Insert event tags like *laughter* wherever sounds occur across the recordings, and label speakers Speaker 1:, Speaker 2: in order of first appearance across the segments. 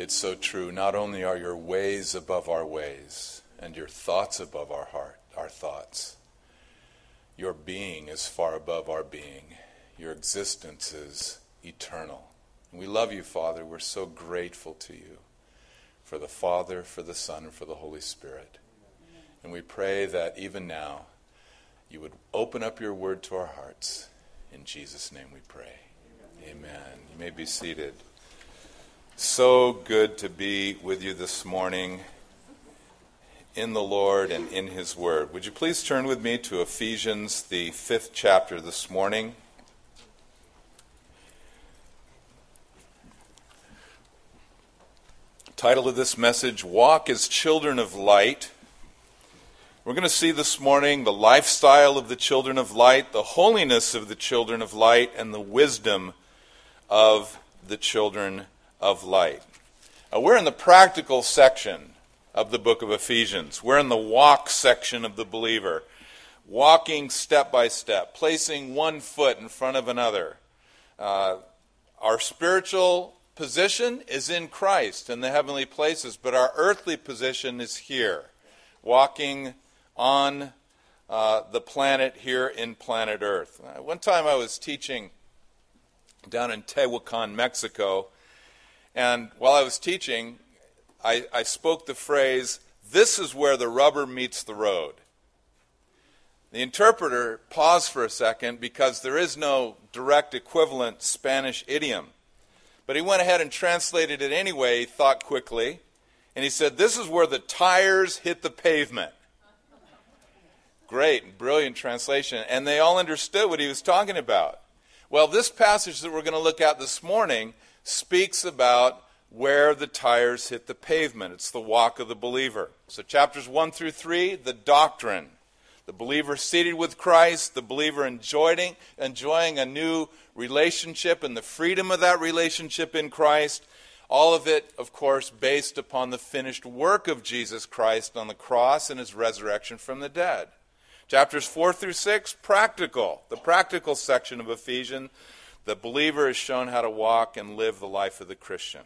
Speaker 1: It's so true. Not only are your ways above our ways and your thoughts above our heart, our thoughts, your being is far above our being. Your existence is eternal. We love you, Father. We're so grateful to you for the Father, for the Son, and for the Holy Spirit. And we pray that even now you would open up your word to our hearts. In Jesus' name we pray. Amen. You may be seated. So good to be with you this morning in the Lord and in His Word. Would you please turn with me to Ephesians, the fifth chapter this morning? Title of this message Walk as Children of Light. We're going to see this morning the lifestyle of the children of light, the holiness of the children of light, and the wisdom of the children of light. We're in the practical section of the book of Ephesians. We're in the walk section of the believer, walking step by step, placing one foot in front of another. Uh, our spiritual position is in Christ in the heavenly places, but our earthly position is here, walking on uh, the planet here in planet Earth. Uh, one time I was teaching down in Tehuacan, Mexico, and while I was teaching, I, I spoke the phrase, This is where the rubber meets the road. The interpreter paused for a second because there is no direct equivalent Spanish idiom. But he went ahead and translated it anyway, thought quickly, and he said, This is where the tires hit the pavement. Great, and brilliant translation. And they all understood what he was talking about. Well, this passage that we're going to look at this morning speaks about where the tires hit the pavement. It's the walk of the believer. So, chapters 1 through 3, the doctrine. The believer seated with Christ, the believer enjoying, enjoying a new relationship and the freedom of that relationship in Christ. All of it, of course, based upon the finished work of Jesus Christ on the cross and his resurrection from the dead. Chapters 4 through 6, practical. The practical section of Ephesians the believer is shown how to walk and live the life of the Christian.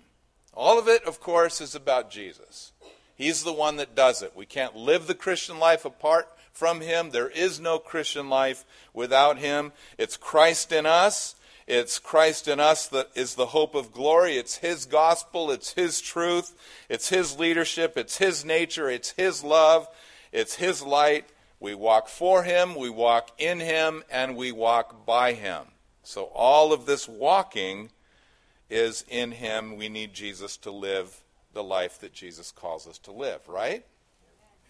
Speaker 1: All of it, of course, is about Jesus. He's the one that does it. We can't live the Christian life apart from Him. There is no Christian life without Him. It's Christ in us. It's Christ in us that is the hope of glory. It's His gospel. It's His truth. It's His leadership. It's His nature. It's His love. It's His light. We walk for Him. We walk in Him. And we walk by Him. So all of this walking is in Him. We need Jesus to live the life that Jesus calls us to live, right?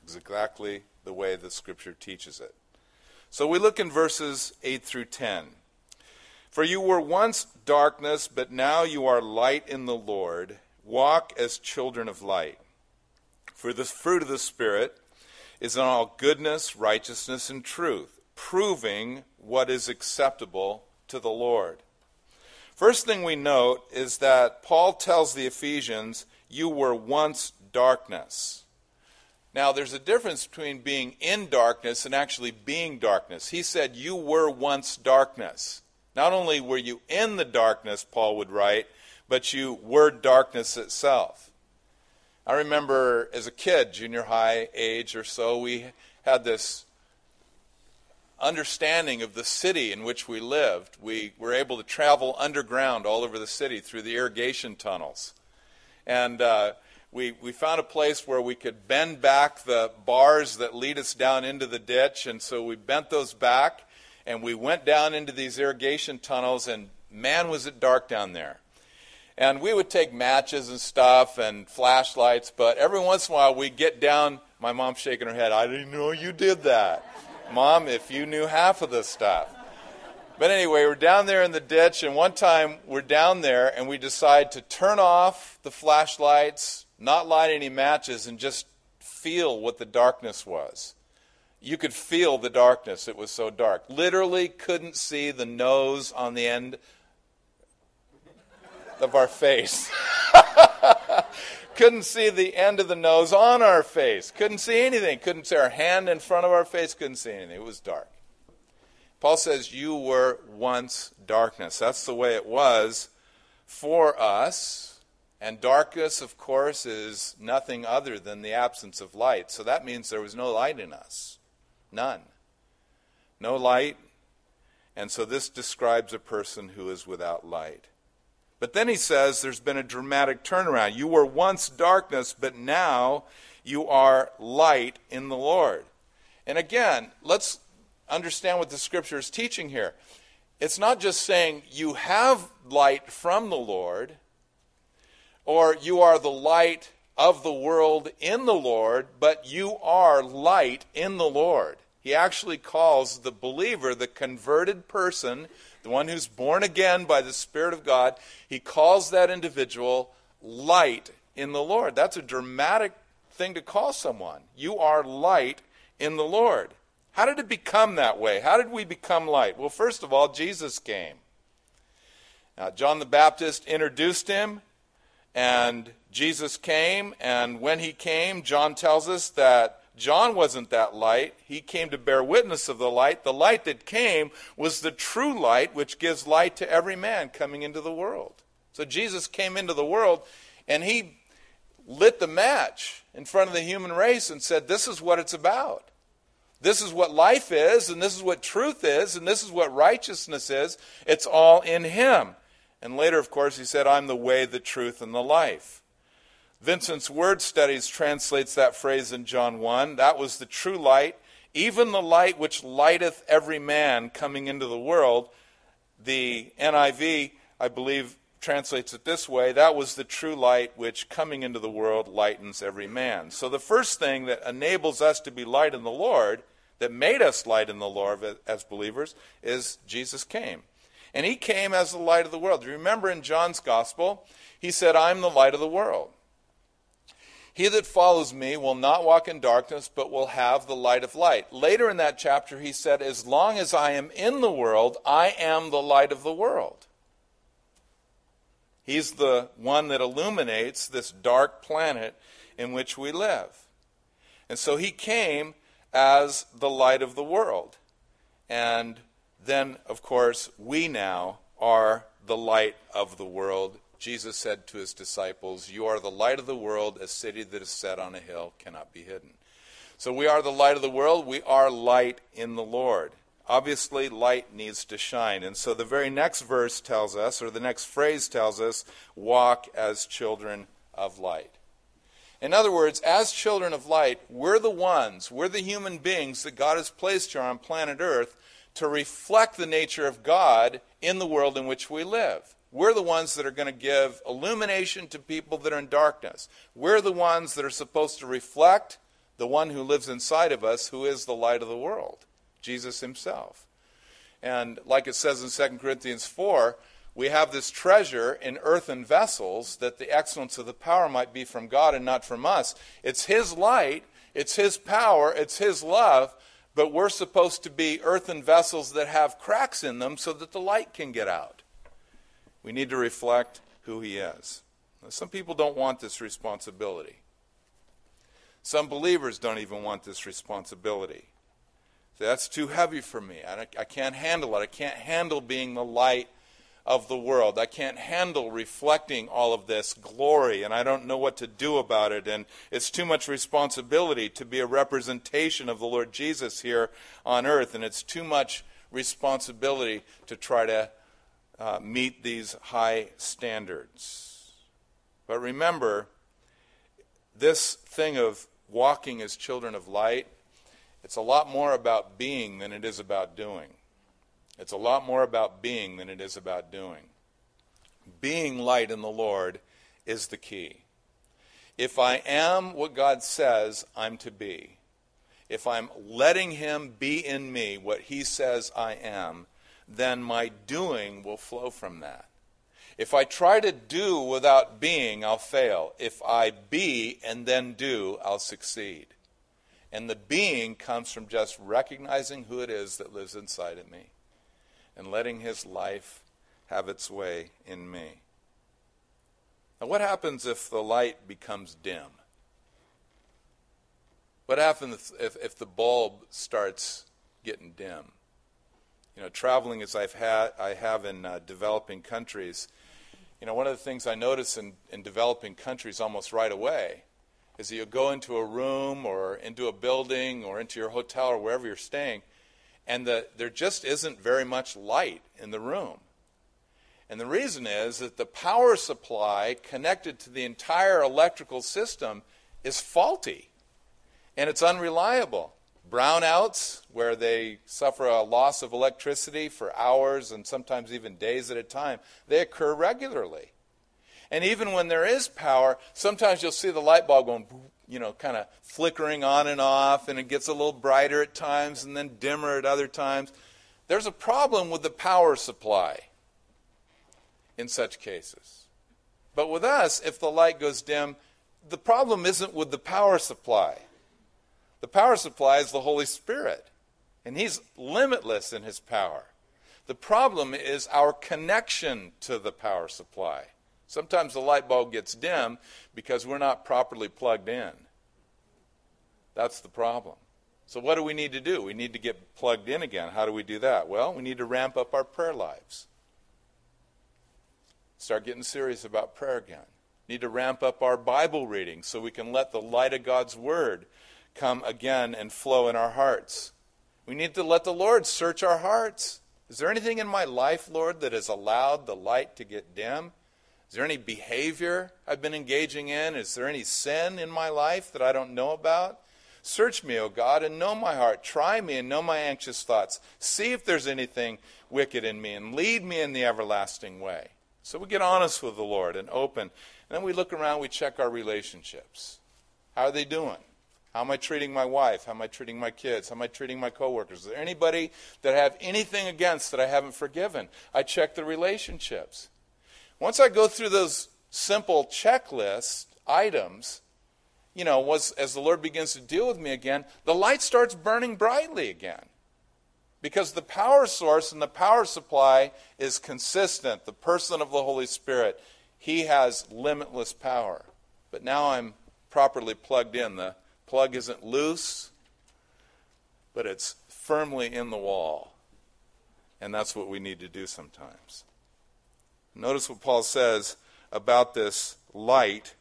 Speaker 1: Exactly the way the Scripture teaches it. So we look in verses 8 through 10. For you were once darkness, but now you are light in the Lord. Walk as children of light. For the fruit of the Spirit is in all goodness, righteousness, and truth, proving what is acceptable to the Lord. First thing we note is that Paul tells the Ephesians, You were once darkness. Now, there's a difference between being in darkness and actually being darkness. He said, You were once darkness. Not only were you in the darkness, Paul would write, but you were darkness itself. I remember as a kid, junior high age or so, we had this understanding of the city in which we lived. We were able to travel underground all over the city through the irrigation tunnels. And uh, we, we found a place where we could bend back the bars that lead us down into the ditch. And so we bent those back and we went down into these irrigation tunnels, and man, was it dark down there. And we would take matches and stuff and flashlights, but every once in a while we'd get down. My mom's shaking her head. I didn't know you did that. Mom, if you knew half of this stuff. But anyway, we're down there in the ditch, and one time we're down there and we decide to turn off the flashlights, not light any matches, and just feel what the darkness was. You could feel the darkness, it was so dark. Literally couldn't see the nose on the end of our face. *laughs* couldn't see the end of the nose on our face. Couldn't see anything. Couldn't see our hand in front of our face. Couldn't see anything. It was dark. Paul says, You were once darkness. That's the way it was for us And darkness, of course, is nothing other than the absence of light. So that means there was no light in us. None. No light. And so this describes a person who is without light. But then he says there's been a dramatic turnaround. You were once darkness, but now you are light in the Lord. And again, let's understand what the scripture is teaching here. It's not just saying you have light from the Lord, or you are the light of the world in the Lord, but you are light in the Lord. He actually calls the believer, the converted person, the one who's born again by the Spirit of God, he calls that individual light in the Lord. That's a dramatic thing to call someone. You are light in the Lord. How did it become that way? How did we become light? Well, first of all, Jesus came. Now, John the Baptist introduced him, and Jesus came, and when he came, John tells us that John wasn't that light. He came to bear witness of the light. The light that came was the true light, which gives light to every man coming into the world. So Jesus came into the world, and he lit the match in front of the human race and said, This is what it's about. This is what life is, and this is what truth is, and this is what righteousness is. It's all in Him. And later, of course, He said, I'm the way, the truth, and the life. Vincent's Word Studies translates that phrase in John 1. That was the true light, even the light which lighteth every man coming into the world. The NIV, I believe, translates it this way that was the true light which coming into the world lightens every man. So the first thing that enables us to be light in the Lord, that made us light in the Lord as believers, is Jesus came. And he came as the light of the world. Remember in John's gospel, he said, I'm the light of the world. He that follows me will not walk in darkness, but will have the light of light. Later in that chapter, he said, As long as I am in the world, I am the light of the world. He's the one that illuminates this dark planet in which we live. And so he came as the light of the world. And then, of course, we now are the light of the world. Jesus said to his disciples, You are the light of the world. A city that is set on a hill cannot be hidden. So we are the light of the world. We are light in the Lord. Obviously, light needs to shine. And so the very next verse tells us, or the next phrase tells us, walk as children of light. In other words, as children of light, we're the ones, we're the human beings that God has placed here on planet Earth to reflect the nature of God in the world in which we live. We're the ones that are going to give illumination to people that are in darkness. We're the ones that are supposed to reflect the one who lives inside of us, who is the light of the world. Jesus himself. And like it says in 2 Corinthians 4, we have this treasure in earthen vessels that the excellence of the power might be from God and not from us. It's His light, it's His power, it's His love, but we're supposed to be earthen vessels that have cracks in them so that the light can get out. We need to reflect who He is. Now, some people don't want this responsibility. Some believers don't even want this responsibility. That's too heavy for me. I, I can't handle it. I can't handle being the light of the world. I can't handle reflecting all of this glory, and I don't know what to do about it. And it's too much responsibility to be a representation of the Lord Jesus here on earth, and it's too much responsibility to try to uh, meet these high standards. But remember, this thing of walking as children of light it's a lot more about being than it is about doing. It's a lot more about being than it is about doing. Being light in the Lord is the key. If I am what God says I'm to be, if I'm letting Him be in me what He says I am, then my doing will flow from that. If I try to do without being, I'll fail. If I be and then do, I'll succeed. And the being comes from just recognizing who it is that lives inside of me and letting his life have its way in me. Now, what happens if the light becomes dim? What happens if, if the bulb starts getting dim? You know, traveling as I've had, I have in uh, developing countries, You know, one of the things I notice in, in developing countries almost right away is that you go into a room or into a building or into your hotel or wherever you're staying, and the, there just isn't very much light in the room. And the reason is that the power supply connected to the entire electrical system is faulty and it's unreliable. Brownouts, where they suffer a loss of electricity for hours and sometimes even days at a time, they occur regularly. And even when there is power, sometimes you'll see the light bulb going, you know, kind of flickering on and off, and it gets a little brighter at times and then dimmer at other times. There's a problem with the power supply in such cases. But with us, if the light goes dim, the problem isn't with the power supply. The power supply is the Holy Spirit, and He's limitless in His power. The problem is our connection to the power supply. Sometimes the light bulb gets dim because we're not properly plugged in. That's the problem. So, what do we need to do? We need to get plugged in again. How do we do that? Well, we need to ramp up our prayer lives. Start getting serious about prayer again. Need to ramp up our Bible reading so we can let the light of God's Word come again and flow in our hearts. We need to let the Lord search our hearts. Is there anything in my life, Lord, that has allowed the light to get dim? Is there any behavior I've been engaging in? Is there any sin in my life that I don't know about? Search me, O God, and know my heart. Try me and know my anxious thoughts. See if there's anything wicked in me and lead me in the everlasting way. So we get honest with the Lord and open. And then we look around, we check our relationships. How are they doing? How am I treating my wife? How am I treating my kids? How am I treating my coworkers? Is there anybody that I have anything against that I haven't forgiven? I check the relationships. Once I go through those simple checklist items, you know, was, as the Lord begins to deal with me again, the light starts burning brightly again. Because the power source and the power supply is consistent. The person of the Holy Spirit, He has limitless power. But now I'm properly plugged in. The plug isn't loose, but it's firmly in the wall. And that's what we need to do sometimes. Notice what Paul says about this light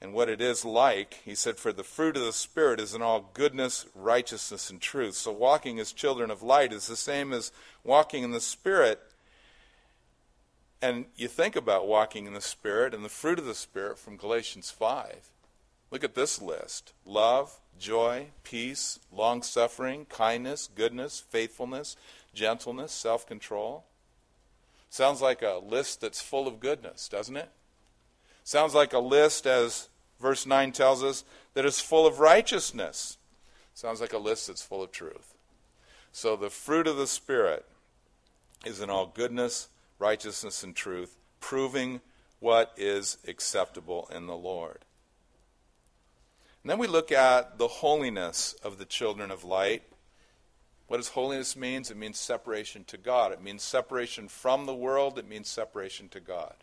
Speaker 1: and what it is like. He said, For the fruit of the Spirit is in all goodness, righteousness, and truth. So walking as children of light is the same as walking in the Spirit. And you think about walking in the Spirit and the fruit of the Spirit from Galatians 5. Look at this list love, joy, peace, long suffering, kindness, goodness, faithfulness, gentleness, self control. Sounds like a list that's full of goodness, doesn't it? Sounds like a list, as verse 9 tells us, that is full of righteousness. Sounds like a list that's full of truth. So the fruit of the Spirit is in all goodness, righteousness, and truth, proving what is acceptable in the Lord. And then we look at the holiness of the children of light. What does holiness mean? It means separation to God. It means separation from the world. It means separation to God.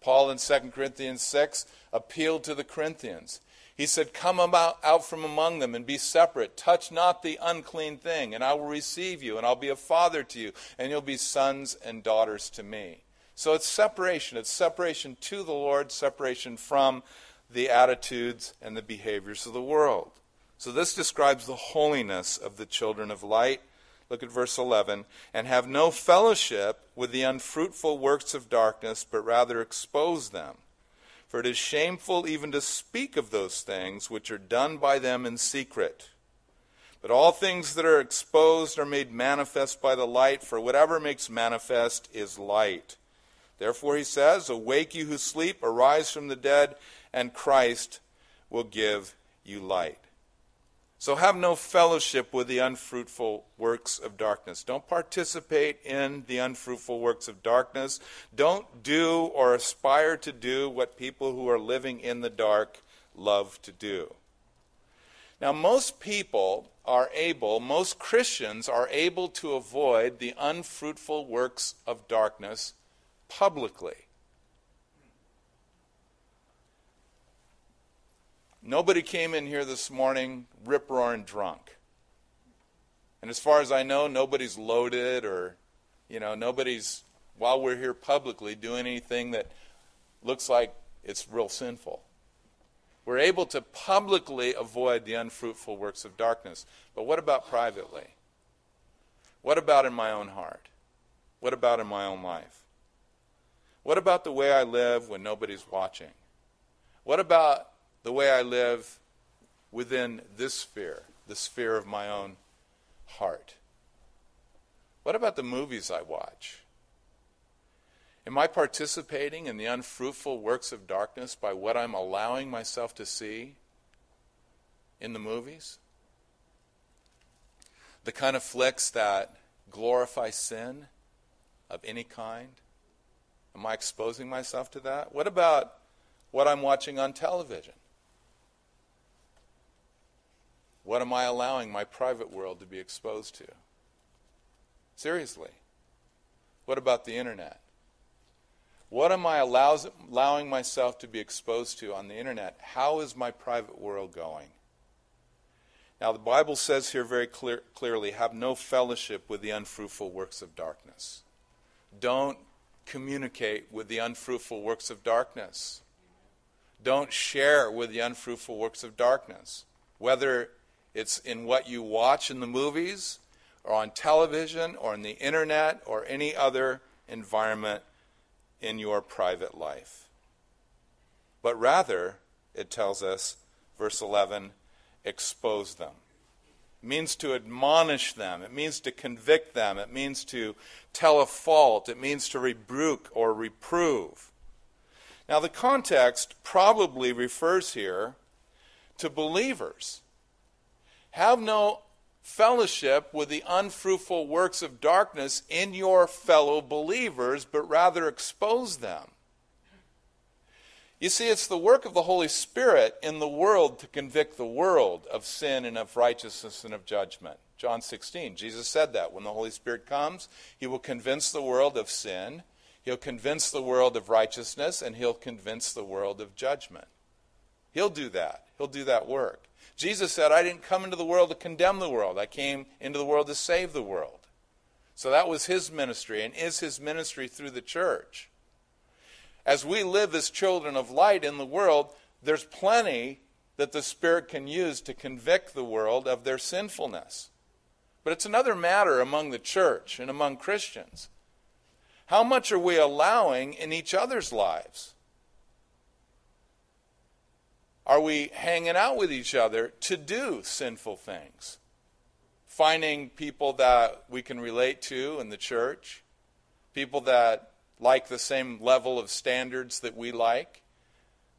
Speaker 1: Paul in 2 Corinthians 6 appealed to the Corinthians. He said, Come about, out from among them and be separate. Touch not the unclean thing, and I will receive you, and I'll be a father to you, and you'll be sons and daughters to me. So it's separation. It's separation to the Lord, separation from the attitudes and the behaviors of the world. So this describes the holiness of the children of light. Look at verse 11. And have no fellowship with the unfruitful works of darkness, but rather expose them. For it is shameful even to speak of those things which are done by them in secret. But all things that are exposed are made manifest by the light, for whatever makes manifest is light. Therefore he says, Awake you who sleep, arise from the dead, and Christ will give you light. So have no fellowship with the unfruitful works of darkness. Don't participate in the unfruitful works of darkness. Don't do or aspire to do what people who are living in the dark love to do. Now, most people are able, most Christians are able to avoid the unfruitful works of darkness publicly. Nobody came in here this morning rip roaring drunk. And as far as I know, nobody's loaded or, you know, nobody's, while we're here publicly, doing anything that looks like it's real sinful. We're able to publicly avoid the unfruitful works of darkness. But what about privately? What about in my own heart? What about in my own life? What about the way I live when nobody's watching? What about the way I live within this sphere, the sphere of my own heart? What about the movies I watch? Am I participating in the unfruitful works of darkness by what I'm allowing myself to see in the movies? The kind of flicks that glorify sin of any kind? Am I exposing myself to that? What about what I'm watching on television? What am I allowing my private world to be exposed to? Seriously. What about the internet? What am I allows, allowing myself to be exposed to on the internet? How is my private world going? Now, the Bible says here very clear, clearly have no fellowship with the unfruitful works of darkness. Don't communicate with the unfruitful works of darkness. Don't share with the unfruitful works of darkness. Whether it's in what you watch in the movies, or on television, or on the internet, or any other environment in your private life. But rather, it tells us, verse 11, expose them. It means to admonish them. It means to convict them. It means to tell a fault. It means to rebuke or reprove. Now, the context probably refers here to believers. Have no fellowship with the unfruitful works of darkness in your fellow believers, but rather expose them. You see, it's the work of the Holy Spirit in the world to convict the world of sin and of righteousness and of judgment. John 16, Jesus said that. When the Holy Spirit comes, he will convince the world of sin, he'll convince the world of righteousness, and he'll convince the world of judgment. He'll do that. He'll do that work. Jesus said, I didn't come into the world to condemn the world, I came into the world to save the world. So that was his ministry and is his ministry through the church. As we live as children of light in the world, there's plenty that the Spirit can use to convict the world of their sinfulness. But it's another matter among the church and among Christians. How much are we allowing in each other's lives? Are we hanging out with each other to do sinful things? Finding people that we can relate to in the church, people that like the same level of standards that we like,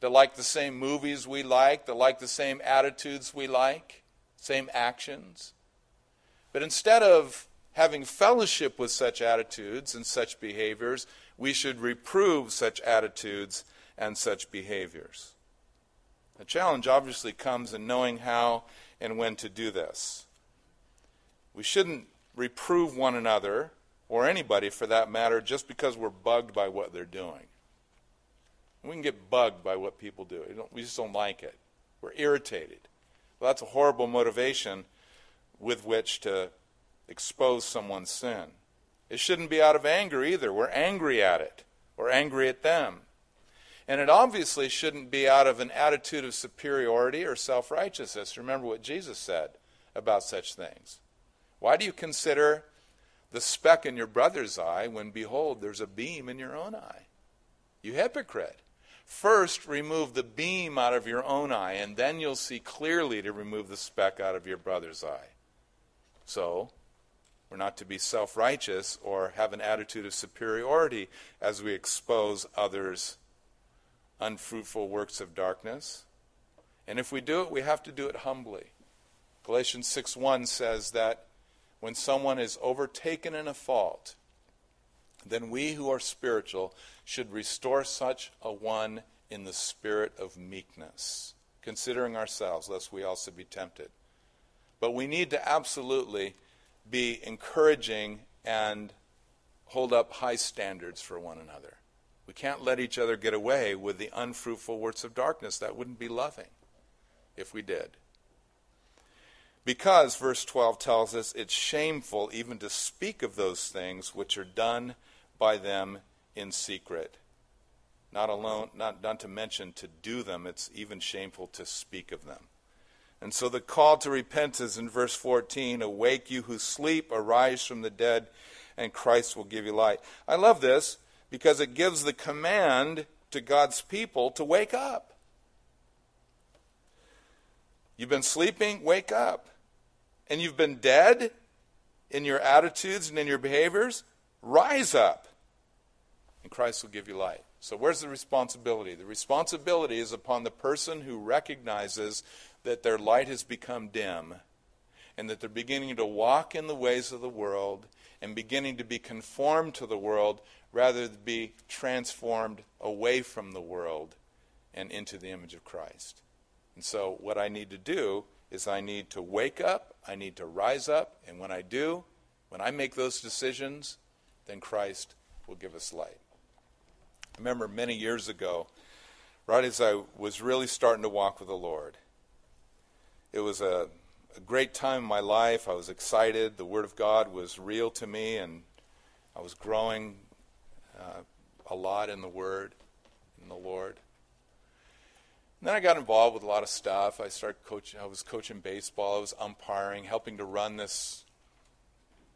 Speaker 1: that like the same movies we like, that like the same attitudes we like, same actions. But instead of having fellowship with such attitudes and such behaviors, we should reprove such attitudes and such behaviors. The challenge obviously comes in knowing how and when to do this. We shouldn't reprove one another, or anybody for that matter, just because we're bugged by what they're doing. We can get bugged by what people do. We just don't like it. We're irritated. Well, that's a horrible motivation with which to expose someone's sin. It shouldn't be out of anger either. We're angry at it. We're angry at them. And it obviously shouldn't be out of an attitude of superiority or self righteousness. Remember what Jesus said about such things. Why do you consider the speck in your brother's eye when, behold, there's a beam in your own eye? You hypocrite. First, remove the beam out of your own eye, and then you'll see clearly to remove the speck out of your brother's eye. So, we're not to be self righteous or have an attitude of superiority as we expose others' unfruitful works of darkness. And if we do it, we have to do it humbly. Galatians 6:1 says that when someone is overtaken in a fault, then we who are spiritual should restore such a one in the spirit of meekness, considering ourselves, lest we also be tempted. But we need to absolutely be encouraging and hold up high standards for one another. We can't let each other get away with the unfruitful works of darkness. That wouldn't be loving if we did. Because, verse 12 tells us, it's shameful even to speak of those things which are done by them in secret. not alone, not, not to mention to do them. It's even shameful to speak of them. And so the call to repentance in verse 14 Awake you who sleep, arise from the dead, and Christ will give you light. I love this because it gives the command to God's people to wake up. You've been sleeping, wake up. And you've been dead in your attitudes and in your behaviors, rise up. And Christ will give you light. So, where's the responsibility? The responsibility is upon the person who recognizes that their light has become dim and that they're beginning to walk in the ways of the world and beginning to be conformed to the world rather be transformed away from the world and into the image of Christ. And so, what I need to do is I need to wake up, I need to rise up, and when I do, when I make those decisions, then Christ will give us light. I remember many years ago, right as I was really starting to walk with the Lord, it was a, a great time in my life. I was excited. The Word of God was real to me, and I was growing uh, a lot in the Word, in the Lord. And then I got involved with a lot of stuff. I started coaching. I was coaching baseball. I was umpiring, helping to run this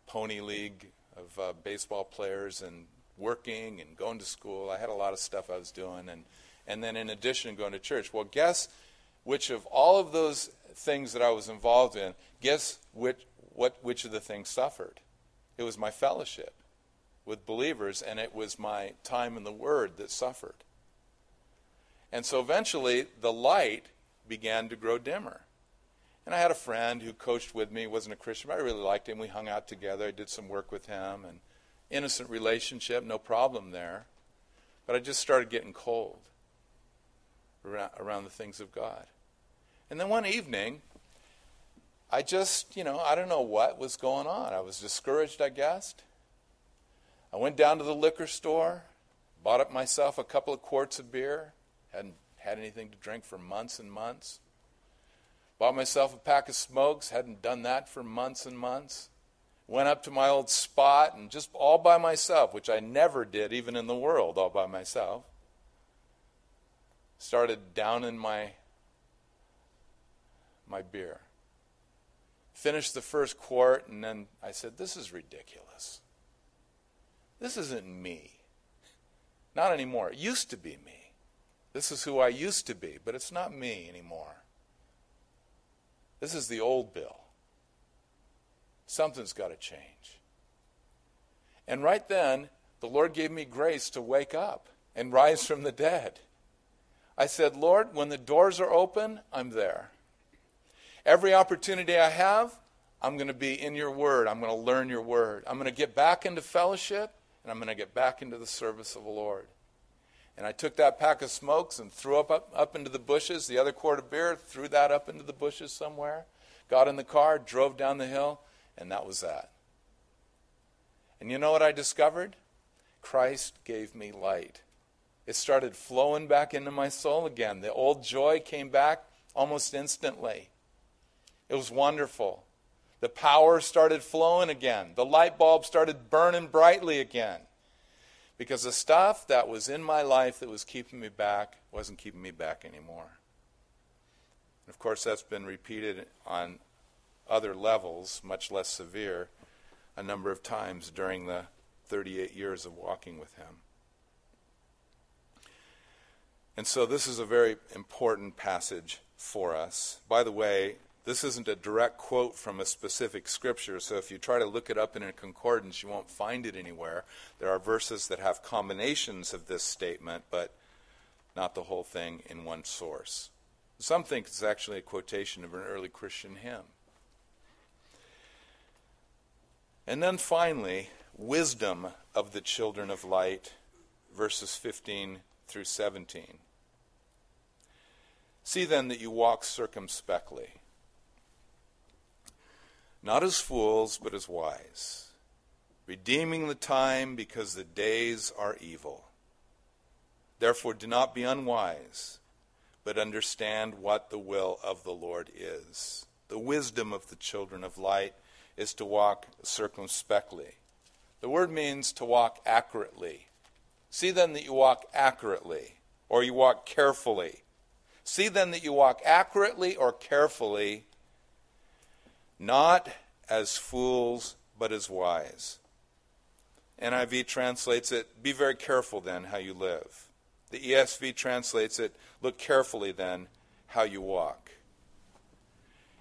Speaker 1: pony league of uh, baseball players, and working and going to school. I had a lot of stuff I was doing, and and then in addition going to church. Well, guess which of all of those things that I was involved in, guess which, what, which of the things suffered? It was my fellowship with believers, and it was my time in the Word that suffered. And so eventually, the light began to grow dimmer. And I had a friend who coached with me, wasn't a Christian, but I really liked him. We hung out together. I did some work with him, and innocent relationship, no problem there. But I just started getting cold around, the things of God. And then one evening, I just, you know, I don't know what was going on. I was discouraged, I guessed. I went down to the liquor store, bought up myself a couple of quarts of beer, hadn't had anything to drink for months and months. Bought myself a pack of smokes, hadn't done that for months and months. Went up to my old spot and just all by myself, which I never did, even in the world, all by myself. Started down in my my beer. Finished the first quart, and then I said, This is ridiculous. This isn't me. Not anymore. It used to be me. This is who I used to be, but it's not me anymore. This is the old Bill. Something's got to change. And right then, the Lord gave me grace to wake up and rise from the dead. I said, Lord, when the doors are open, I'm there. Every opportunity I have, I'm going to be in your word. I'm going to learn your word. I'm going to get back into fellowship, and I'm going to get back into the service of the Lord. And I took that pack of smokes and threw up, up, up into the bushes. The other quart of beer, threw that up into the bushes somewhere. Got in the car, drove down the hill, and that was that. And you know what I discovered? Christ gave me light. It started flowing back into my soul again. The old joy came back almost instantly. It was wonderful. The power started flowing again. The light bulb started burning brightly again. Because the stuff that was in my life that was keeping me back wasn't keeping me back anymore. And of course, that's been repeated on other levels, much less severe, a number of times during the 38 years of walking with Him. And so, this is a very important passage for us. By the way, this isn't a direct quote from a specific scripture, so if you try to look it up in a concordance, you won't find it anywhere. There are verses that have combinations of this statement, but not the whole thing in one source. Some think it's actually a quotation of an early Christian hymn. And then finally, wisdom of the children of light, verses 15 through 17. See then that you walk circumspectly not as fools, but as wise, redeeming the time because the days are evil. Therefore, do not be unwise, but understand what the will of the Lord is. The wisdom of the children of light is to walk circumspectly. The word means to walk accurately, See then that you walk accurately, or you walk carefully. See then that you walk accurately or carefully, not as fools, but as wise. NIV translates it, be very careful then how you live. The ESV translates it, look carefully then how you walk.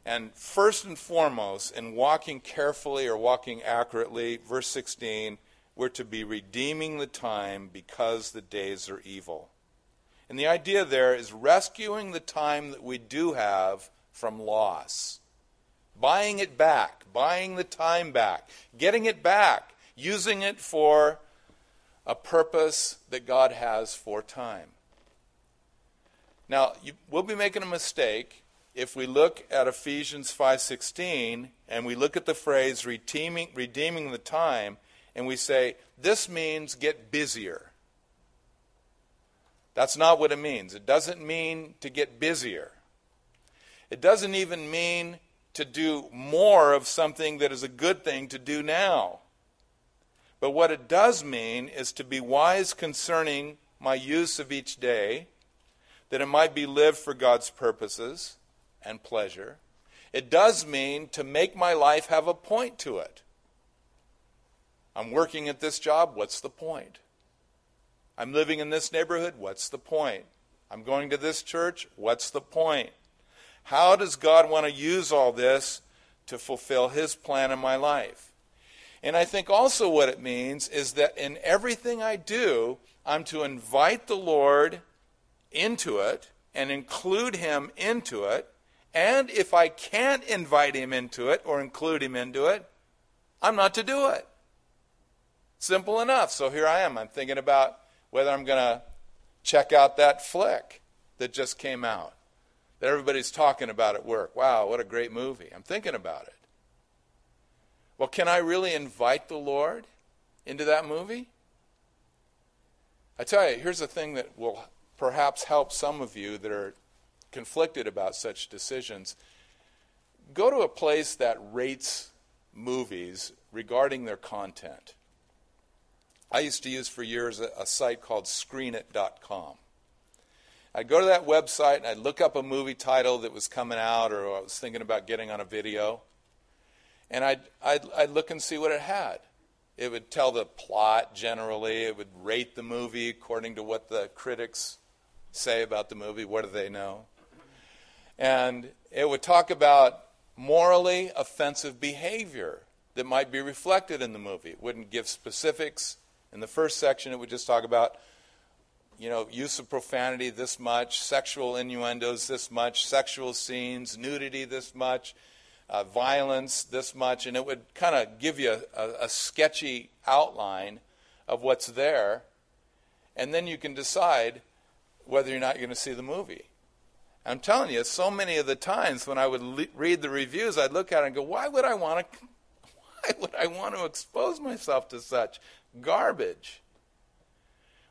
Speaker 1: And first and foremost, in walking carefully or walking accurately, verse 16, we're to be redeeming the time because the days are evil. And the idea there is rescuing the time that we do have from loss. Buying it back, buying the time back, getting it back, using it for a purpose that God has for time. Now, you, we'll be making a mistake if we look at Ephesians 5:16 and we look at the phrase redeeming, redeeming the time and we say this means get busier. That's not what it means. It doesn't mean to get busier. It doesn't even mean to do more of something that is a good thing to do now. But what it does mean is to be wise concerning my use of each day, that it might be lived for God's purposes, and pleasure. It does mean to make my life have a point to it. I'm working at this job, what's the point? I'm living in this neighborhood, what's the point? I'm going to this church, what's the point? How does God want to use all this to fulfill His plan in my life? And I think also what it means is that in everything I do, I'm to invite the Lord into it and include Him into it and if I can't invite him into it or include him into it, I'm not to do it. Simple enough. So here I am. I'm thinking about whether I'm going to check out that flick that just came out that everybody's talking about at work. Wow, what a great movie. I'm thinking about it. Well, can I really invite the Lord into that movie? I tell you, here's a thing that will perhaps help some of you that are conflicted about such decisions, go to a place that rates movies regarding their content. I used to use for years a, a site called screenit.com. I'd go to that website and I'd look up a movie title that was coming out or I was thinking about getting on a video. And I'd, I'd, I'd look and see what it had. It would tell the plot generally, it would rate the movie according to what the critics say about the movie. What do they know? And it would talk about morally offensive behavior that might be reflected in the movie. It wouldn't give specifics. In the first section, it would just talk about, you know, use of profanity this much, sexual innuendos this much, sexual scenes, nudity this much, uh, violence this much, and it would kind of give you a, a sketchy outline of what's there, and then you can decide whether you're not going to see the movie. I'm telling you, so many of the times when I would le- read the reviews, I'd look at it and go, "Why would I want to? *laughs* Why would I want to expose myself to such garbage?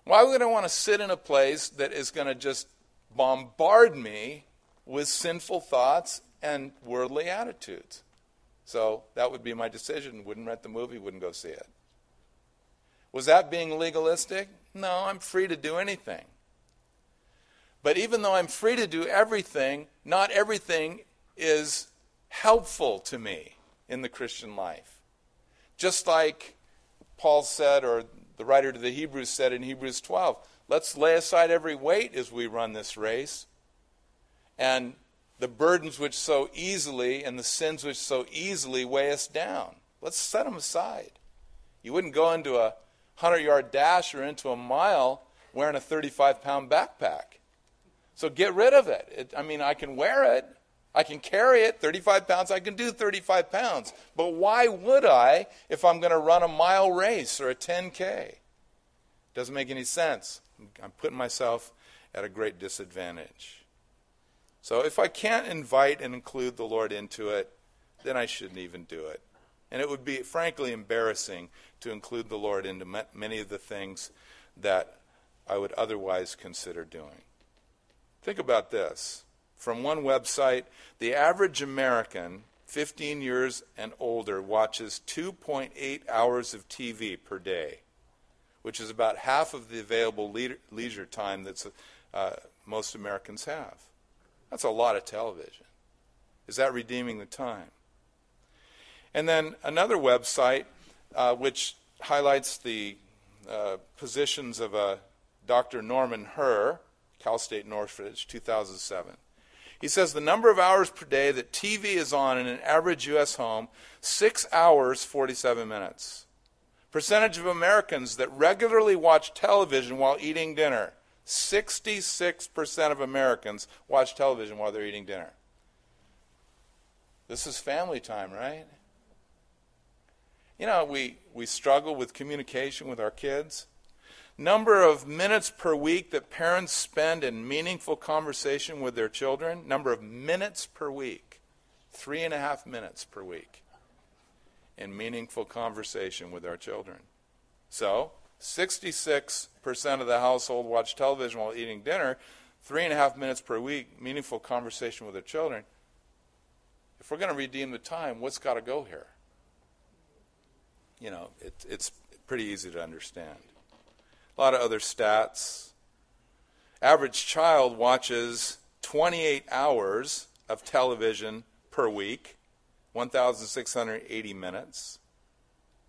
Speaker 1: Why would I want to sit in a place that is going to just bombard me with sinful thoughts and worldly attitudes?" So that would be my decision. Wouldn't rent the movie, wouldn't go see it. Was that being legalistic? No, I'm free to do anything. But even though I'm free to do everything, not everything is helpful to me in the Christian life. Just like Paul said, or the writer to the Hebrews said in Hebrews 12, let's lay aside every weight as we run this race, and the burdens which so easily and the sins which so easily weigh us down. Let's set them aside. You wouldn't go into a 100 yard dash or into a mile wearing a 35 pound backpack. So get rid of it. it. I mean, I can wear it, I can carry it 35 pounds, I can do 35 pounds. But why would I if I'm going to run a mile race or a 10K? Doesn't make any sense. I'm putting myself at a great disadvantage. So if I can't invite and include the Lord into it, then I shouldn't even do it. And it would be, frankly, embarrassing to include the Lord into many of the things that I would otherwise consider doing. Think about this. From one website, the average American, 15 years and older, watches 2.8 hours of TV per day. which is about half of the available leisure time that uh, most Americans have. That's a lot of television. Is that redeeming the time? And then another website uh, which highlights the uh, positions of uh, Dr. Norman Herr, Cal State Northridge, 2007. He says the number of hours per day that TV is on in an average U.S. home, 6 hours, 47 minutes. Percentage of Americans that regularly watch television while eating dinner, 66% of Americans watch television while they're eating dinner. This is family time, right? You know, we, we struggle with communication with our kids. Number of minutes per week that parents spend in meaningful conversation with their children. Number of minutes per week. Three and a half minutes per week in meaningful conversation with our children. So, 66% of the household watch television while eating dinner. Three and a half minutes per week, meaningful conversation with their children. If we're going to redeem the time, what's got to go here? you know, it, it's pretty easy to understand. A lot of other stats. Average child watches 28 hours of television per week, 1,680 minutes.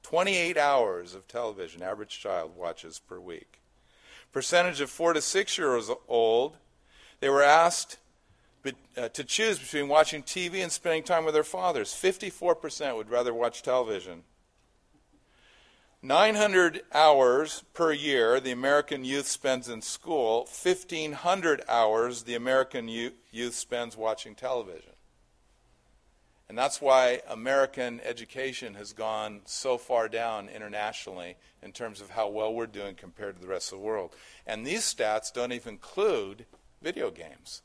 Speaker 1: 28 hours of television, average child watches per week. Percentage of four to six years old, they were asked uh, to choose between watching TV and spending time with their fathers. 54% would rather watch television 900 hours per year the American youth spends in school, 1,500 hours the American youth spends watching television. And that's why American education has gone so far down internationally in terms of how well we're doing compared to the rest of the world. And these stats don't even include video games.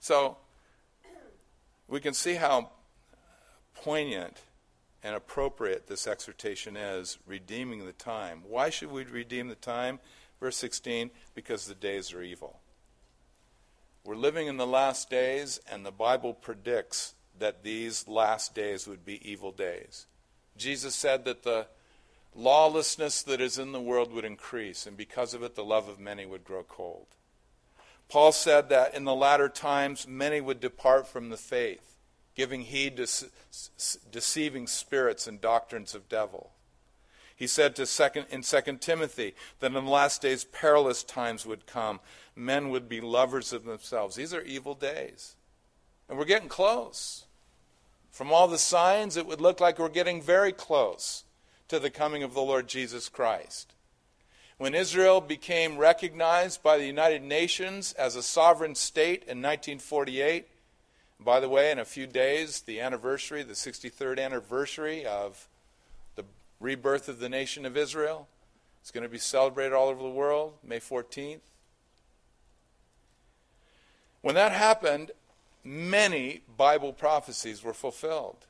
Speaker 1: So we can see how poignant and appropriate this exhortation is, redeeming the time. Why should we redeem the time? Verse 16, because the days are evil. We're living in the last days, and the Bible predicts that these last days would be evil days. Jesus said that the lawlessness that is in the world would increase, and because of it, the love of many would grow cold. Paul said that in the latter times, many would depart from the faith giving heed to deceiving spirits and doctrines of devil. He said to second, in 2 Timothy that in the last days perilous times would come. Men would be lovers of themselves. These are evil days. And we're getting close. From all the signs, it would look like we're getting very close to the coming of the Lord Jesus Christ. When Israel became recognized by the United Nations as a sovereign state in 1948, by the way, in a few days, the anniversary, the 63rd anniversary of the rebirth of the nation of Israel, is going to be celebrated all over the world, May 14th. When that happened, many Bible prophecies were fulfilled,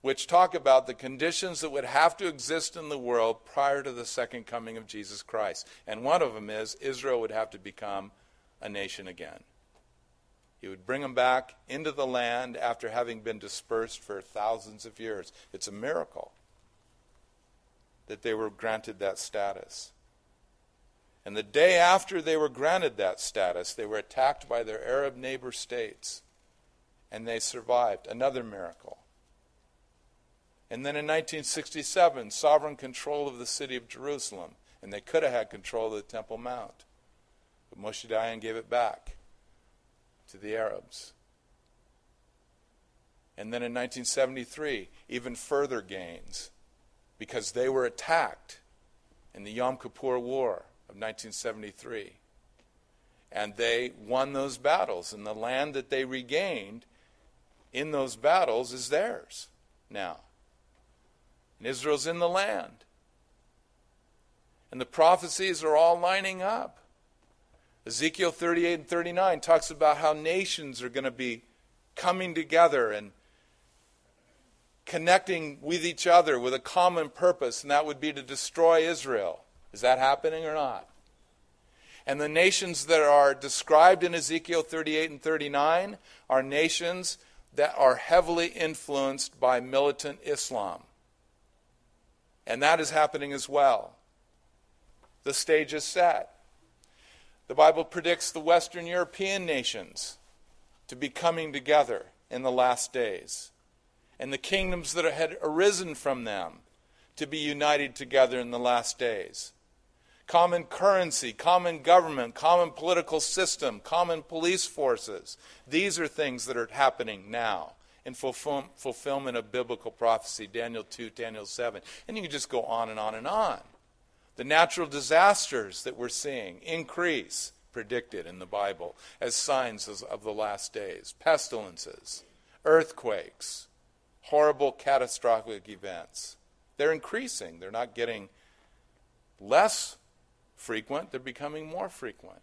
Speaker 1: which talk about the conditions that would have to exist in the world prior to the second coming of Jesus Christ. And one of them is Israel would have to become a nation again. He would bring them back into the land after having been dispersed for thousands of years. It's a miracle that they were granted that status. And the day after they were granted that status, they were attacked by their Arab neighbor states. And they survived. Another miracle. And then in 1967, sovereign control of the city of Jerusalem. And they could have had control of the Temple Mount. But Moshe Dayan gave it back to the Arabs. And then in 1973, even further gains because they were attacked in the Yom Kippur War of 1973. And they won those battles, and the land that they regained in those battles is theirs now. And Israel's in the land. And the prophecies are all lining up. Ezekiel 38 and 39 talks about how nations are going to be coming together and connecting with each other with a common purpose, and that would be to destroy Israel. Is that happening or not? And the nations that are described in Ezekiel 38 and 39 are nations that are heavily influenced by militant Islam. And that is happening as well. The stage is set. The Bible predicts the Western European nations to be coming together in the last days, and the kingdoms that had arisen from them to be united together in the last days. Common currency, common government, common political system, common police forces. These are things that are happening now in fulfill, fulfillment of biblical prophecy, Daniel 2, Daniel 7. And you can just go on and on and on. The natural disasters that we're seeing increase, predicted in the Bible, as signs of the last days pestilences, earthquakes, horrible catastrophic events. They're increasing, they're not getting less frequent, they're becoming more frequent.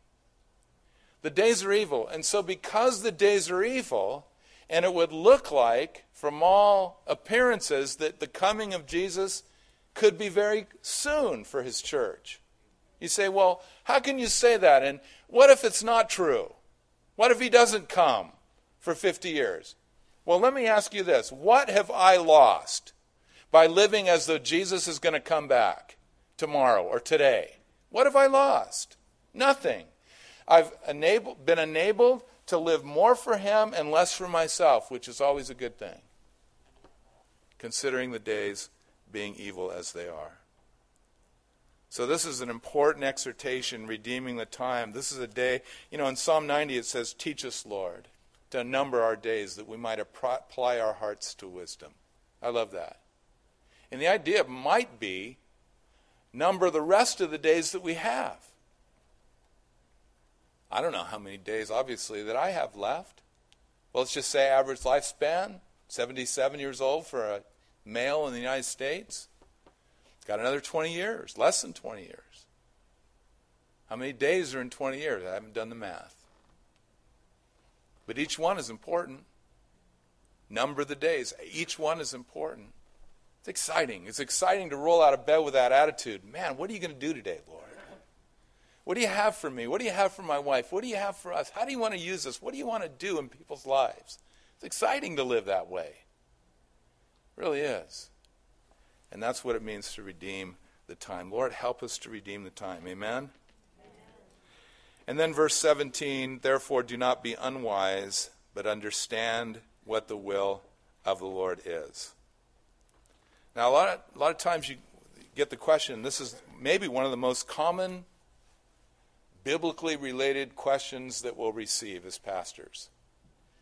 Speaker 1: The days are evil. And so, because the days are evil, and it would look like, from all appearances, that the coming of Jesus could be very soon for his church. You say, well, how can you say that? And what if it's not true? What if he doesn't come for 50 years? Well, let me ask you this What have I lost by living as though Jesus is going to come back tomorrow or today? What have I lost? Nothing. I've enabled, been enabled to live more for him and less for myself, which is always a good thing, considering the days being evil as they are. So, this is an important exhortation, redeeming the time. This is a day, you know, in Psalm 90 it says, Teach us, Lord, to number our days that we might apply our hearts to wisdom. I love that. And the idea might be number the rest of the days that we have. I don't know how many days, obviously, that I have left. Well, let's just say average lifespan 77 years old for a male in the United States. It's got another 20 years, less than 20 years. How many days are in 20 years? I haven't done the math. But each one is important. Number the days. Each one is important. It's exciting. It's exciting to roll out of bed with that attitude. Man, what are you going to do today, Lord? What do you have for me? What do you have for my wife? What do you have for us? How do you want to use us? What do you want to do in people's lives? It's exciting to live that way. Really is. And that's what it means to redeem the time. Lord, help us to redeem the time. Amen? And then verse 17, therefore do not be unwise, but understand what the will of the Lord is. Now, a lot of, a lot of times you get the question, this is maybe one of the most common biblically related questions that we'll receive as pastors.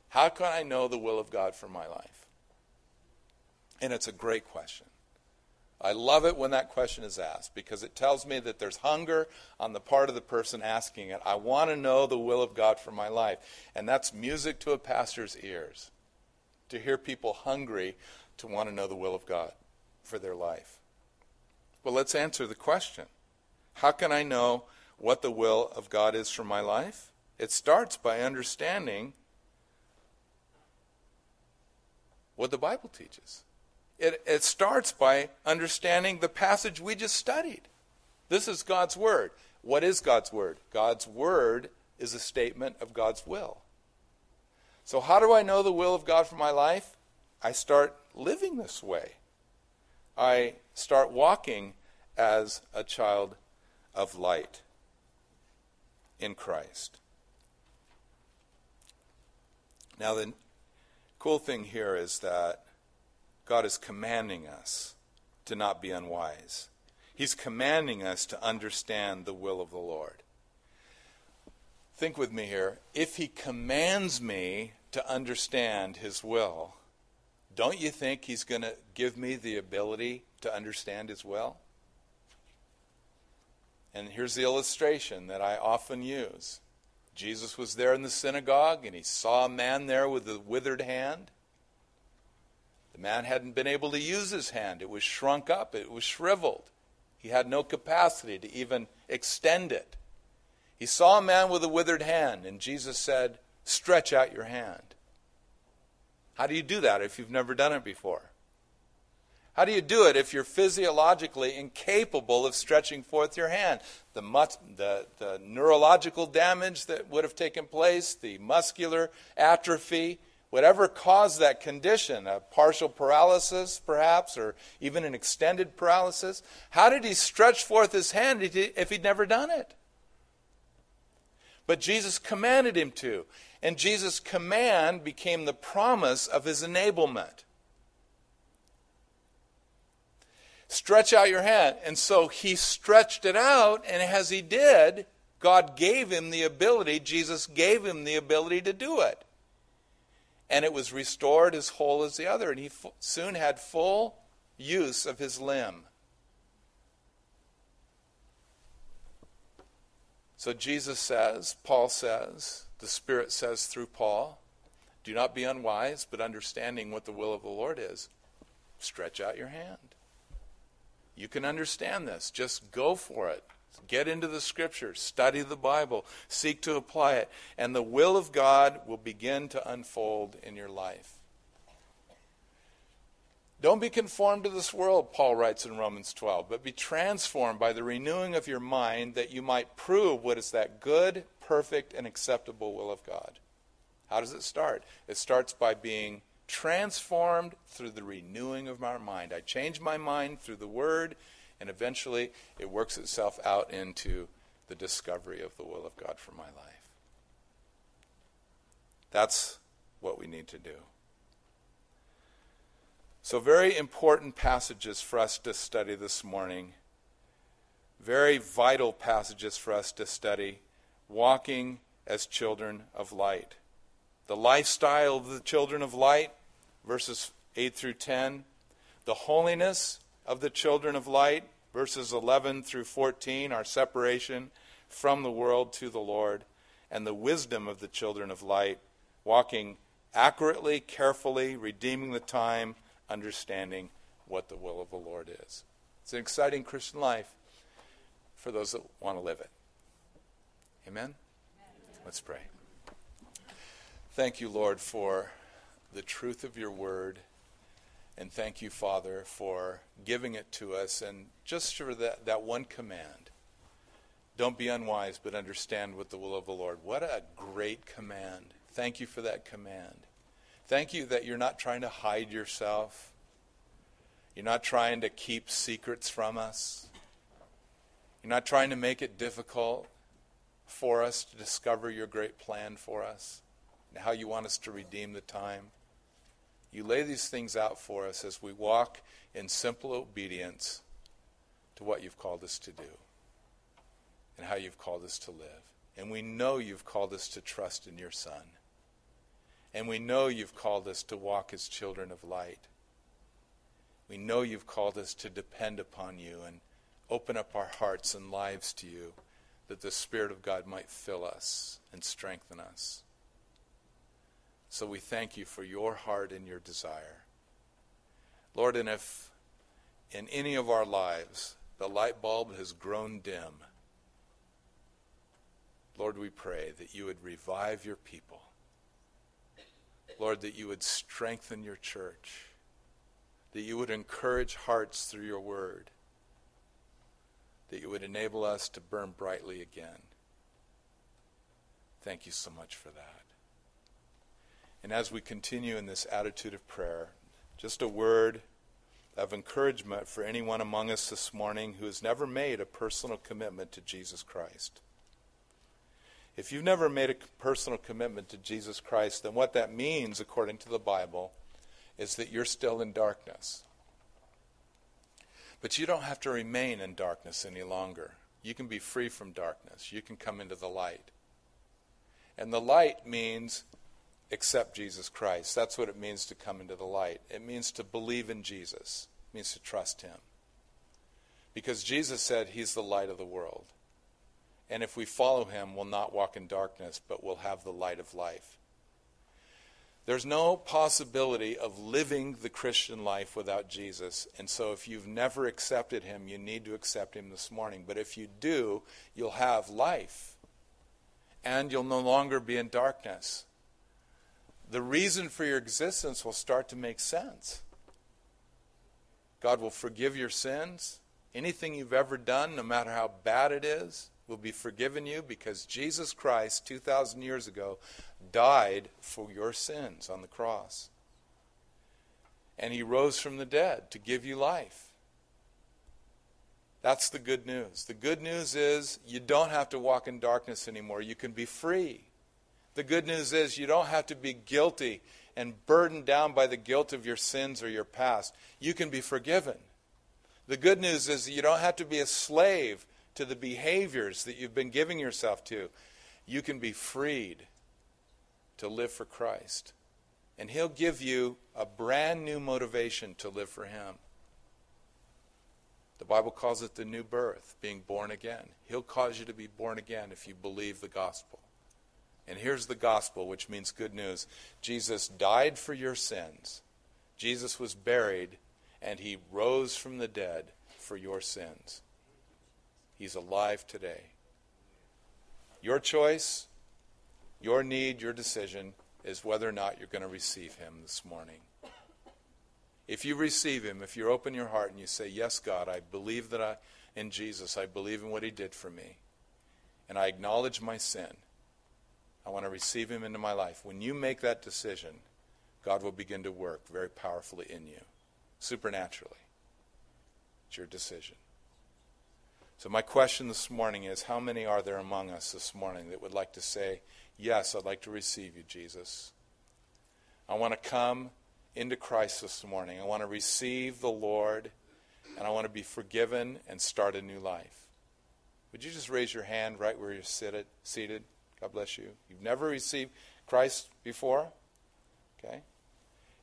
Speaker 1: How can I know the will of God for my life? And it's a great question. I love it when that question is asked because it tells me that there's hunger on the part of the person asking it. I want to know the will of God for my life. And that's music to a pastor's ears to hear people hungry to want to know the will of God for their life. Well, let's answer the question How can I know what the will of God is for my life? It starts by understanding what the Bible teaches. It, it starts by understanding the passage we just studied. This is God's Word. What is God's Word? God's Word is a statement of God's will. So, how do I know the will of God for my life? I start living this way. I start walking as a child of light in Christ. Now, the cool thing here is that God is commanding us to not be unwise. He's commanding us to understand the will of the Lord. Think with me here. If He commands me to understand His will, don't you think He's going to give me the ability to understand His will? And here's the illustration that I often use Jesus was there in the synagogue and he saw a man there with a withered hand. The man hadn't been able to use his hand, it was shrunk up, it was shriveled. He had no capacity to even extend it. He saw a man with a withered hand, and Jesus said, Stretch out your hand. How do you do that if you've never done it before? How do you do it if you're physiologically incapable of stretching forth your hand? The, mus- the, the neurological damage that would have taken place, the muscular atrophy Whatever caused that condition, a partial paralysis perhaps, or even an extended paralysis, how did he stretch forth his hand if he'd never done it? But Jesus commanded him to. And Jesus' command became the promise of his enablement. Stretch out your hand. And so he stretched it out, and as he did, God gave him the ability, Jesus gave him the ability to do it. And it was restored as whole as the other, and he f- soon had full use of his limb. So Jesus says, Paul says, the Spirit says through Paul, do not be unwise, but understanding what the will of the Lord is, stretch out your hand. You can understand this. Just go for it. Get into the scriptures, study the Bible, seek to apply it, and the will of God will begin to unfold in your life. Don't be conformed to this world, Paul writes in Romans 12, but be transformed by the renewing of your mind that you might prove what is that good, perfect, and acceptable will of God. How does it start? It starts by being transformed through the renewing of our mind. I change my mind through the Word, and eventually it works itself out into the discovery of the will of God for my life. That's what we need to do. So, very important passages for us to study this morning. Very vital passages for us to study. Walking as children of light. The lifestyle of the children of light, verses 8 through 10. The holiness of the children of light, verses 11 through 14, our separation from the world to the Lord. And the wisdom of the children of light, walking accurately, carefully, redeeming the time understanding what the will of the Lord is. It's an exciting Christian life for those that want to live it. Amen? Amen? Let's pray. Thank you, Lord, for the truth of your word. And thank you, Father, for giving it to us. And just for that, that one command don't be unwise, but understand what the will of the Lord. What a great command. Thank you for that command. Thank you that you're not trying to hide yourself. You're not trying to keep secrets from us. You're not trying to make it difficult for us to discover your great plan for us and how you want us to redeem the time. You lay these things out for us as we walk in simple obedience to what you've called us to do and how you've called us to live. And we know you've called us to trust in your Son. And we know you've called us to walk as children of light. We know you've called us to depend upon you and open up our hearts and lives to you that the Spirit of God might fill us and strengthen us. So we thank you for your heart and your desire. Lord, and if in any of our lives the light bulb has grown dim, Lord, we pray that you would revive your people Lord, that you would strengthen your church, that you would encourage hearts through your word, that you would enable us to burn brightly again. Thank you so much for that. And as we continue in this attitude of prayer, just a word of encouragement for anyone among us this morning who has never made a personal commitment to Jesus Christ. If you've never made a personal commitment to Jesus Christ, then what that means, according to the Bible, is that you're still in darkness. But you don't have to remain in darkness any longer. You can be free from darkness. You can come into the light. And the light means accept Jesus Christ. That's what it means to come into the light. It means to believe in Jesus, it means to trust Him. Because Jesus said He's the light of the world. And if we follow him, we'll not walk in darkness, but we'll have the light of life. There's no possibility of living the Christian life without Jesus. And so if you've never accepted him, you need to accept him this morning. But if you do, you'll have life. And you'll no longer be in darkness. The reason for your existence will start to make sense. God will forgive your sins. Anything you've ever done, no matter how bad it is, will be forgiven you because Jesus Christ, 2,000 years ago, died for your sins on the cross. And he rose from the dead to give you life. That's the good news. The good news is you don't have to walk in darkness anymore. You can be free. The good news is you don't have to be guilty and burdened down by the guilt of your sins or your past. You can be forgiven. The good news is you don't have to be a slave to the behaviors that you've been giving yourself to. You can be freed to live for Christ. And He'll give you a brand new motivation to live for Him. The Bible calls it the new birth, being born again. He'll cause you to be born again if you believe the gospel. And here's the gospel, which means good news Jesus died for your sins, Jesus was buried, and he rose from the dead for your sins. He's alive today. Your choice, your need, your decision is whether or not you're going to receive him this morning. If you receive him, if you open your heart and you say, Yes, God, I believe that I in Jesus, I believe in what he did for me, and I acknowledge my sin. I want to receive him into my life. When you make that decision, God will begin to work very powerfully in you, supernaturally. It's your decision. So, my question this morning is how many are there among us this morning that would like to say, Yes, I'd like to receive you, Jesus? I want to come into Christ this morning. I want to receive the Lord and I want to be forgiven and start a new life. Would you just raise your hand right where you're seated? God bless you. You've never received Christ before? Okay.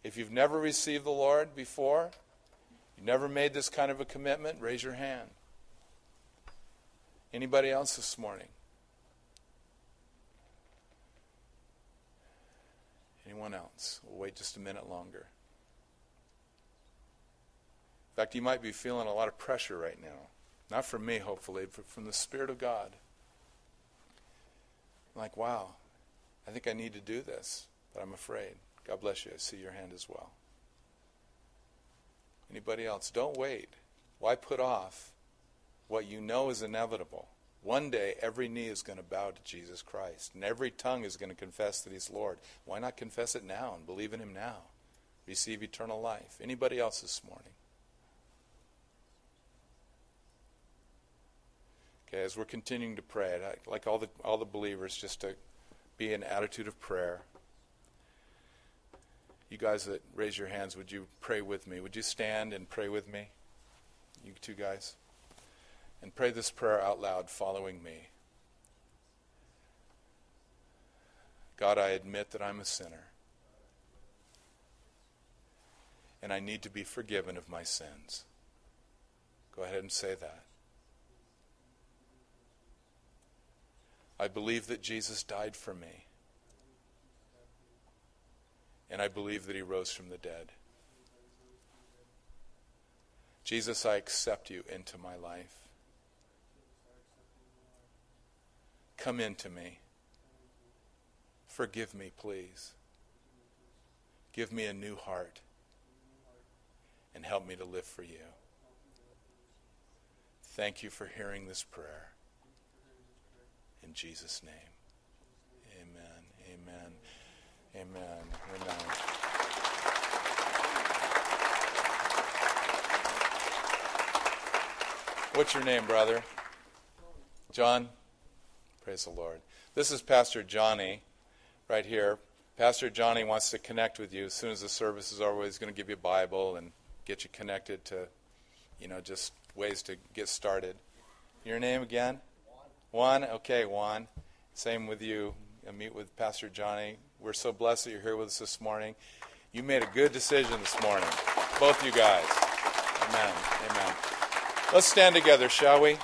Speaker 1: If you've never received the Lord before, you've never made this kind of a commitment, raise your hand. Anybody else this morning? Anyone else? We'll wait just a minute longer. In fact, you might be feeling a lot of pressure right now. Not from me, hopefully, but from the Spirit of God. Like, wow, I think I need to do this, but I'm afraid. God bless you. I see your hand as well. Anybody else? Don't wait. Why put off what you know is inevitable? One day, every knee is going to bow to Jesus Christ, and every tongue is going to confess that He's Lord. Why not confess it now and believe in Him now? Receive eternal life. Anybody else this morning? As we're continuing to pray, like all the all the believers just to be in attitude of prayer. You guys that raise your hands, would you pray with me? Would you stand and pray with me? You two guys and pray this prayer out loud following me. God, I admit that I'm a sinner. And I need to be forgiven of my sins. Go ahead and say that. I believe that Jesus died for me. And I believe that he rose from the dead. Jesus, I accept you into my life. Come into me. Forgive me, please. Give me a new heart and help me to live for you. Thank you for hearing this prayer. In Jesus' name. Amen. Amen. Amen. Amen. What's your name, brother? John? Praise the Lord. This is Pastor Johnny right here. Pastor Johnny wants to connect with you as soon as the service is over. He's going to give you a Bible and get you connected to, you know, just ways to get started. Your name again? Juan. Juan? Okay, Juan. Same with you. I meet with Pastor Johnny. We're so blessed that you're here with us this morning. You made a good decision this morning, both you guys. Amen. Amen. Let's stand together, shall we?